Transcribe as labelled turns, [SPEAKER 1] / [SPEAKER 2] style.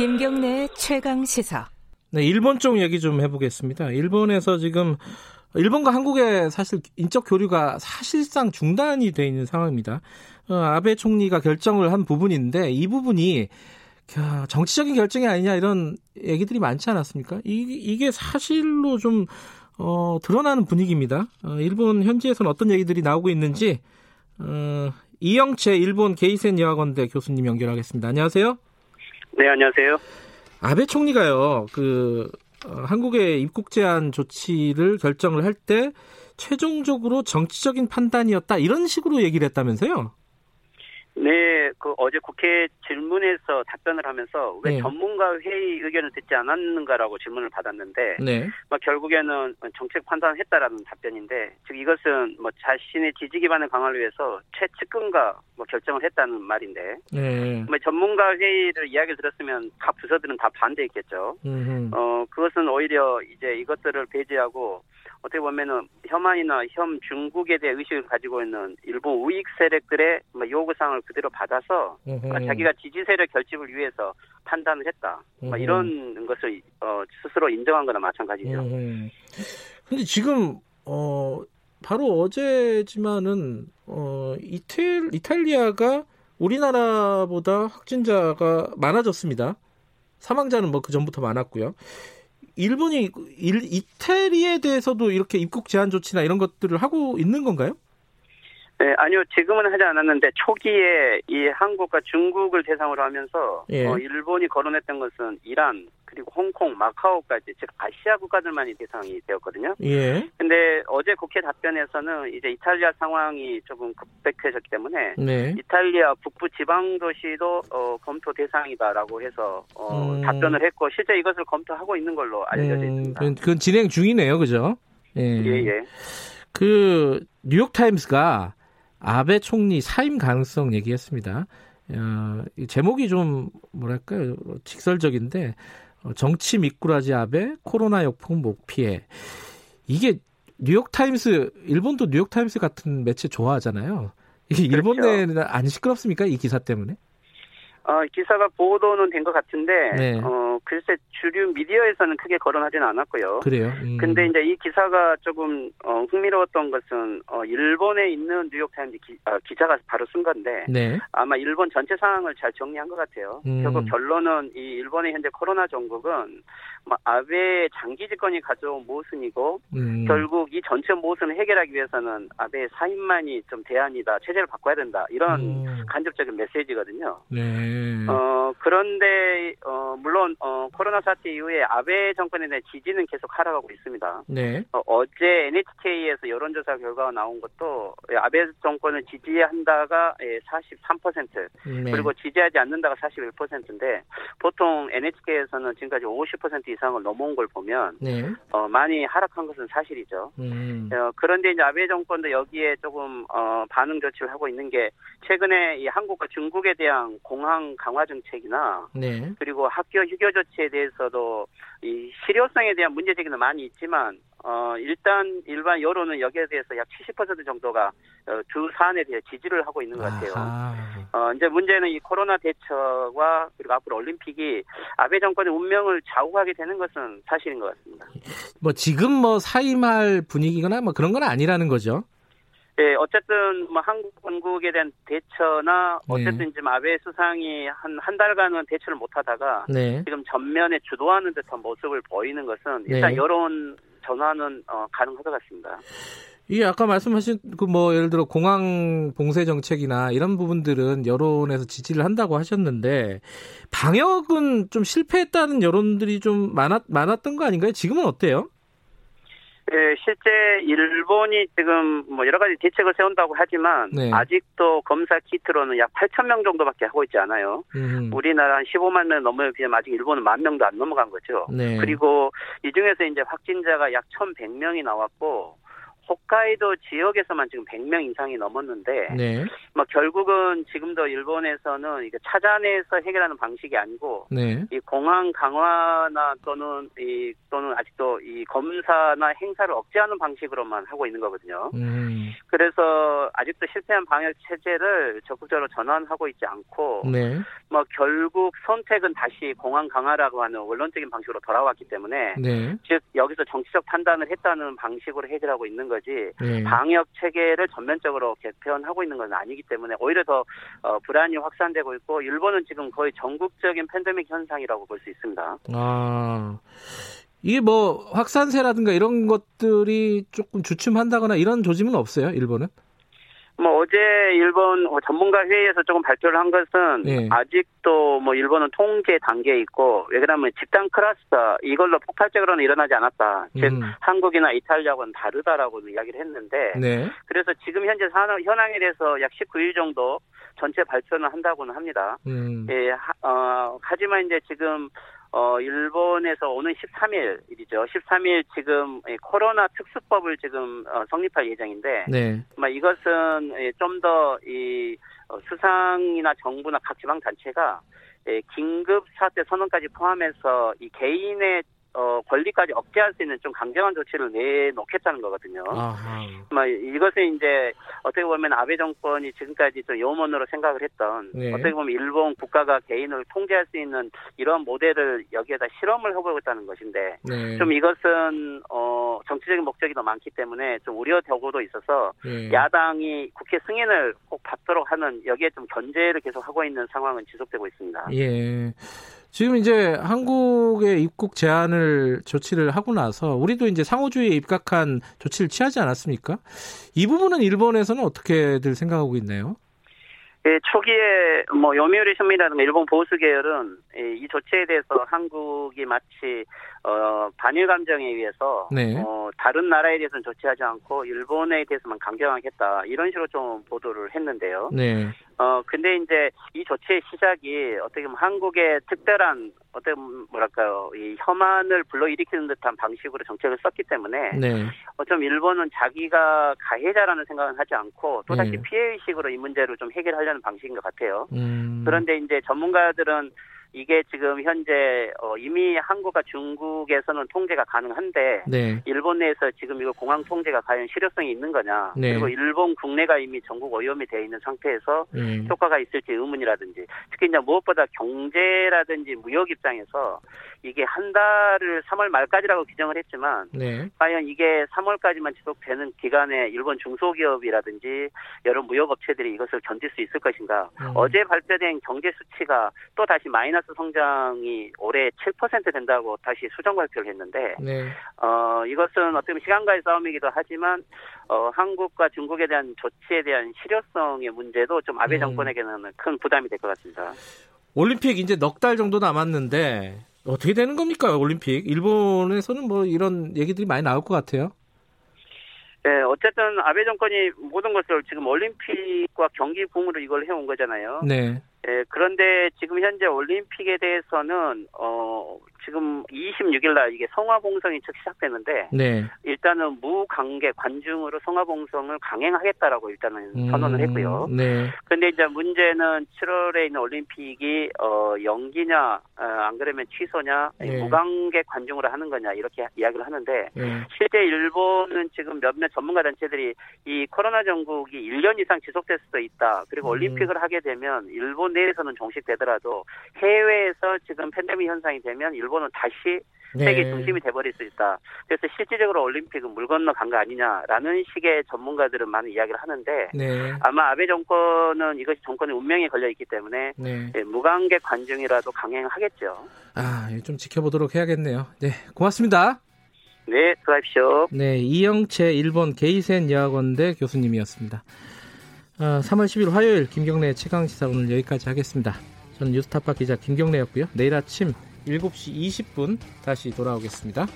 [SPEAKER 1] 김경래 최강 시사.
[SPEAKER 2] 네, 일본 쪽 얘기 좀 해보겠습니다. 일본에서 지금 일본과 한국의 사실 인적 교류가 사실상 중단이 돼 있는 상황입니다. 어, 아베 총리가 결정을 한 부분인데 이 부분이 정치적인 결정이 아니냐 이런 얘기들이 많지 않았습니까? 이, 이게 사실로 좀 어, 드러나는 분위기입니다. 어, 일본 현지에서는 어떤 얘기들이 나오고 있는지 어, 이영채 일본 게이센 여학원대 교수님 연결하겠습니다. 안녕하세요.
[SPEAKER 3] 네, 안녕하세요.
[SPEAKER 2] 아베 총리가요, 그, 어, 한국의 입국 제한 조치를 결정을 할 때 최종적으로 정치적인 판단이었다 이런 식으로 얘기를 했다면서요?
[SPEAKER 3] 네, 그 어제 국회 질문에서 답변을 하면서 왜 네. 전문가 회의 의견을 듣지 않았는가라고 질문을 받았는데, 네. 뭐 결국에는 정책 판단을 했다라는 답변인데, 즉 이것은 뭐 자신의 지지 기반을 강화를 위해서 최측근과 뭐 결정을 했다는 말인데, 네. 뭐 전문가 회의를 이야기를 들었으면 각 부서들은 다 반대했겠죠. 음흠. 어 그것은 오히려 이제 이것들을 배제하고 어떻게 보면은 혐한이나 혐 중국에 대해 의식을 가지고 있는 일본 우익 세력들의 뭐 요구사항을 그대로 받아서 음 자기가 지지 세력 결집을 위해서 판단을 했다. 뭐 이런 것을 어, 스스로 인정한 거나 마찬가지죠.
[SPEAKER 2] 그런데 지금 어 바로 어제지만은 어 이탈 이탈리아가 우리나라보다 확진자가 많아졌습니다. 사망자는 뭐 그 전부터 많았고요. 일본이 일, 이태리에 대해서도 이렇게 입국 제한 조치나 이런 것들을 하고 있는 건가요?
[SPEAKER 3] 네, 아니요. 지금은 하지 않았는데 초기에 이 한국과 중국을 대상으로 하면서 예. 어, 일본이 거론했던 것은 이란 그리고 홍콩, 마카오까지 즉 아시아 국가들만이 대상이 되었거든요. 예. 근데 어제 국회 답변에서는 이제 이탈리아 상황이 조금 급백해졌기 때문에 네. 이탈리아 북부 지방 도시도 어, 검토 대상이다라고 해서 어, 음. 답변을 했고 실제 이것을 검토하고 있는 걸로 알려져 음, 있습니다.
[SPEAKER 2] 음, 그건 진행 중이네요, 그죠?
[SPEAKER 3] 예, 예. 예.
[SPEAKER 2] 그 뉴욕 타임스가 아베 총리 사임 가능성 얘기했습니다. 어, 제목이 좀 뭐랄까요 직설적인데 어, 정치 미꾸라지 아베 코로나 역풍 못 피해 이게 뉴욕 타임스 일본도 뉴욕 타임스 같은 매체 좋아하잖아요. 이게 일본 그렇죠. 내는 안 시끄럽습니까 이 기사 때문에?
[SPEAKER 3] 어, 기사가 보도는 된 것 같은데, 네. 어, 글쎄 주류 미디어에서는 크게 거론하지는 않았고요.
[SPEAKER 2] 그래요.
[SPEAKER 3] 음. 근데 이제 이 기사가 조금 어, 흥미로웠던 것은 어, 일본에 있는 뉴욕타임즈 기, 어, 기자가 바로 쓴 건데, 네. 아마 일본 전체 상황을 잘 정리한 것 같아요. 음. 결국 결론은 이 일본의 현재 코로나 정국은 뭐 아베 장기 집권이 가져온 모순이고, 음. 결국 이 전체 모순을 해결하기 위해서는 아베 사임만이 좀 대안이다, 체제를 바꿔야 된다 이런 음. 간접적인 메시지거든요. 네. 어, 그런데, 어, 물론, 어, 코로나 사태 이후에 아베 정권에 대한 지지는 계속 하락하고 있습니다. 네. 어, 제 NHK에서 여론조사 결과가 나온 것도 아베 정권을 지지한다가 43% 예, 네. 그리고 지지하지 않는다가 41%인데 보통 NHK에서는 지금까지 50% 이상을 넘어온 걸 보면 네. 어, 많이 하락한 것은 사실이죠. 음. 어, 그런데 이제 아베 정권도 여기에 조금 어, 반응 조치를 하고 있는 게 최근에 이 한국과 중국에 대한 공항 강화 정책이나 네. 그리고 학교 휴교 조치에 대해서도 이 실효성에 대한 문제 제기는 많이 있지만 어 일단 일반 여론은 여기에 대해서 약 70% 정도가 어, 두 사안에 대해 지지를 하고 있는 것 같아요. 아하. 어 이제 문제는 이 코로나 대처와 그리고 앞으로 올림픽이 아베 정권의 운명을 좌우하게 되는 것은 사실인 것 같습니다.
[SPEAKER 2] 뭐 지금 뭐 사임할 분위기거나 뭐 그런 건 아니라는 거죠.
[SPEAKER 3] 네, 어쨌든 뭐 한국 건국에 대한 대처나 네. 어쨌든 네. 지금 아베 수상이 한 한 달간은 대처를 못하다가 네. 지금 전면에 주도하는 듯한 모습을 보이는 것은 일단 네. 여론 전환은 어, 가능할 것 같습니다.
[SPEAKER 2] 이 아까 말씀하신 그 뭐 예를 들어 공항 봉쇄 정책이나 이런 부분들은 여론에서 지지를 한다고 하셨는데 방역은 좀 실패했다는 여론들이 좀 많았 많았던 거 아닌가요? 지금은 어때요?
[SPEAKER 3] 예, 실제 일본이 지금 뭐 여러 가지 대책을 세운다고 하지만 네. 아직도 검사 키트로는 약 8천 명 정도밖에 하고 있지 않아요. 음. 우리나라 한 15만 명 넘어요. 비하면 아직 일본은 만 명도 안 넘어간 거죠. 네. 그리고 이 중에서 이제 확진자가 약 1,100명이 나왔고 홋카이도 지역에서만 지금 100명 이상이 넘었는데, 네. 뭐 결국은 지금도 일본에서는 이게 찾아내서 해결하는 방식이 아니고, 네. 이 공항 강화나 또는 이 또는 아직도 이 검사나 행사를 억제하는 방식으로만 하고 있는 거거든요. 음. 그래서 아직도 실패한 방역 체제를 적극적으로 전환하고 있지 않고, 네. 뭐 결국 선택은 다시 공항 강화라고 하는 원론적인 방식으로 돌아왔기 때문에, 네. 즉 여기서 정치적 판단을 했다는 방식으로 해결하고 있는 거지 네. 방역 체계를 전면적으로 개편하고 있는 건 아니기 때문에 오히려 더 어, 불안이 확산되고 있고 일본은 지금 거의 전국적인 팬데믹 현상이라고 볼 수 있습니다. 아.
[SPEAKER 2] 이게 뭐 확산세라든가 이런 것들이 조금 주춤한다거나 이런 조짐은 없어요, 일본은?
[SPEAKER 3] 뭐 어제 일본 전문가 회의에서 조금 발표를 한 것은 네. 아직도 뭐 일본은 통제 단계에 있고 왜 그러냐면 집단 클러스터 이걸로 폭발적으로는 일어나지 않았다. 즉 음. 한국이나 이탈리아하고는 다르다라고 이야기를 했는데 네. 그래서 지금 현재 산업 현황에 대해서 약 19일 정도 전체 발표는 한다고는 합니다. 음. 예, 하, 어, 하지만 이제 지금 어, 일본에서 오는 13일이죠. 13일 지금 코로나 특수법을 지금 어, 성립할 예정인데, 네. 뭐 이것은 좀 더이 어, 수상이나 정부나 각 지방 단체가 긴급 사태 선언까지 포함해서 이 개인의 어, 권리까지 억제할 수 있는 좀 강경한 조치를 내놓겠다는 거거든요. 아하. 뭐 이것은 이제 어떻게 보면 아베 정권이 지금까지 좀 요원으로 생각을 했던 네. 어떻게 보면 일본 국가가 개인을 통제할 수 있는 이런 모델을 여기에다 실험을 해보고 있다는 것인데 네. 좀 이것은 어, 정치적인 목적이 더 많기 때문에 좀 우려되고도 있어서 네. 야당이 국회 승인을 꼭 받도록 하는 여기에 좀 견제를 계속 하고 있는 상황은 지속되고 있습니다.
[SPEAKER 2] 예. 지금 이제 한국의 입국 제한을 조치를 하고 나서 우리도 이제 상호주의에 입각한 조치를 취하지 않았습니까? 이 부분은 일본에서는 어떻게들 생각하고 있나요?
[SPEAKER 3] 예, 초기에 뭐 요미우리 신문이라든가 일본 보수 계열은 이 조치에 대해서 한국이 마치 어, 반일 감정에 의해서 네. 어, 다른 나라에 대해서는 조치하지 않고 일본에 대해서만 강경하겠다 이런 식으로 좀 보도를 했는데요. 네. 어 근데 이제 이 조치의 시작이 어떻게 보면 한국의 특별한 어떤 뭐랄까요 이 혐한을 불러일으키는 듯한 방식으로 정책을 썼기 때문에 네. 어좀 일본은 자기가 가해자라는 생각은 하지 않고 또 다시 네. 피해 의식으로 이 문제를 좀 해결하려는 방식인 것 같아요. 음. 그런데 이제 전문가들은 이게 지금 현재 어, 이미 한국과 중국에서는 통제가 가능한데 네. 일본 내에서 지금 이거 공항 통제가 과연 실효성이 있는 거냐 네. 그리고 일본 국내가 이미 전국 오염이 되어 있는 상태에서 네. 효과가 있을지 의문이라든지 특히 이제 무엇보다 경제라든지 무역 입장에서 이게 한 달을 3월 말까지라고 규정을 했지만 네. 과연 이게 3월까지만 지속되는 기간에 일본 중소기업이라든지 여러 무역업체들이 이것을 견딜 수 있을 것인가 음. 어제 발표된 경제 수치가 또 다시 마이너스 성장이 올해 7% 된다고 다시 수정 발표를 했는데 네. 어 이것은 어떻게 보면 시간과의 싸움이기도 하지만 어 한국과 중국에 대한 조치에 대한 실효성의 문제도 좀 아베 음. 정권에게는 큰 부담이 될 것 같습니다.
[SPEAKER 2] 올림픽 이제 넉 달 정도 남았는데 어떻게 되는 겁니까 올림픽? 일본에서는 뭐 이런 얘기들이 많이 나올 것 같아요.
[SPEAKER 3] 네, 어쨌든 아베 정권이 모든 것을 지금 올림픽과 경기 붐으로 이걸 해온 거잖아요. 네. 네, 그런데 지금 현재 올림픽에 대해서는 어 지금 26일 날 이게 성화봉성이 즉 시작되는데 네. 일단은 무관계 관중으로 성화봉성을 강행하겠다라고 일단은 음, 선언을 했고요. 네. 근데 이제 문제는 7월에 있는 올림픽이 어 연기냐 어, 안 그러면 취소냐 네. 무관계 관중으로 하는 거냐 이렇게 이야기를 하는데 네. 실제 일본은 지금 몇몇 전문가 단체들이 이 코로나 전국이 1년 이상 지속될 수도 있다. 그리고 음. 올림픽을 하게 되면 일본 내에서는 종식되더라도 해외에서 지금 팬데믹 현상이 되면 일본 일본은 다시 네. 세계 중심이 돼버릴 수 있다. 그래서 실질적으로 올림픽은 물 건너 간 거 아니냐라는 식의 전문가들은 많은 이야기를 하는데 네. 아마 아베 정권은 이것이 정권의 운명에 걸려 있기 때문에 네. 네, 무관계 관중이라도 강행하겠죠.
[SPEAKER 2] 아, 좀 지켜보도록 해야겠네요. 네, 고맙습니다.
[SPEAKER 3] 네, 수고하십시오.
[SPEAKER 2] 네, 이영채 일본 게이센 여학원대 교수님이었습니다. 어, 3월 10일 화요일 김경래 최강 시사 오늘 여기까지 하겠습니다. 저는 뉴스타파 기자 김경래였고요. 내일 아침 7시 20분 다시 돌아오겠습니다.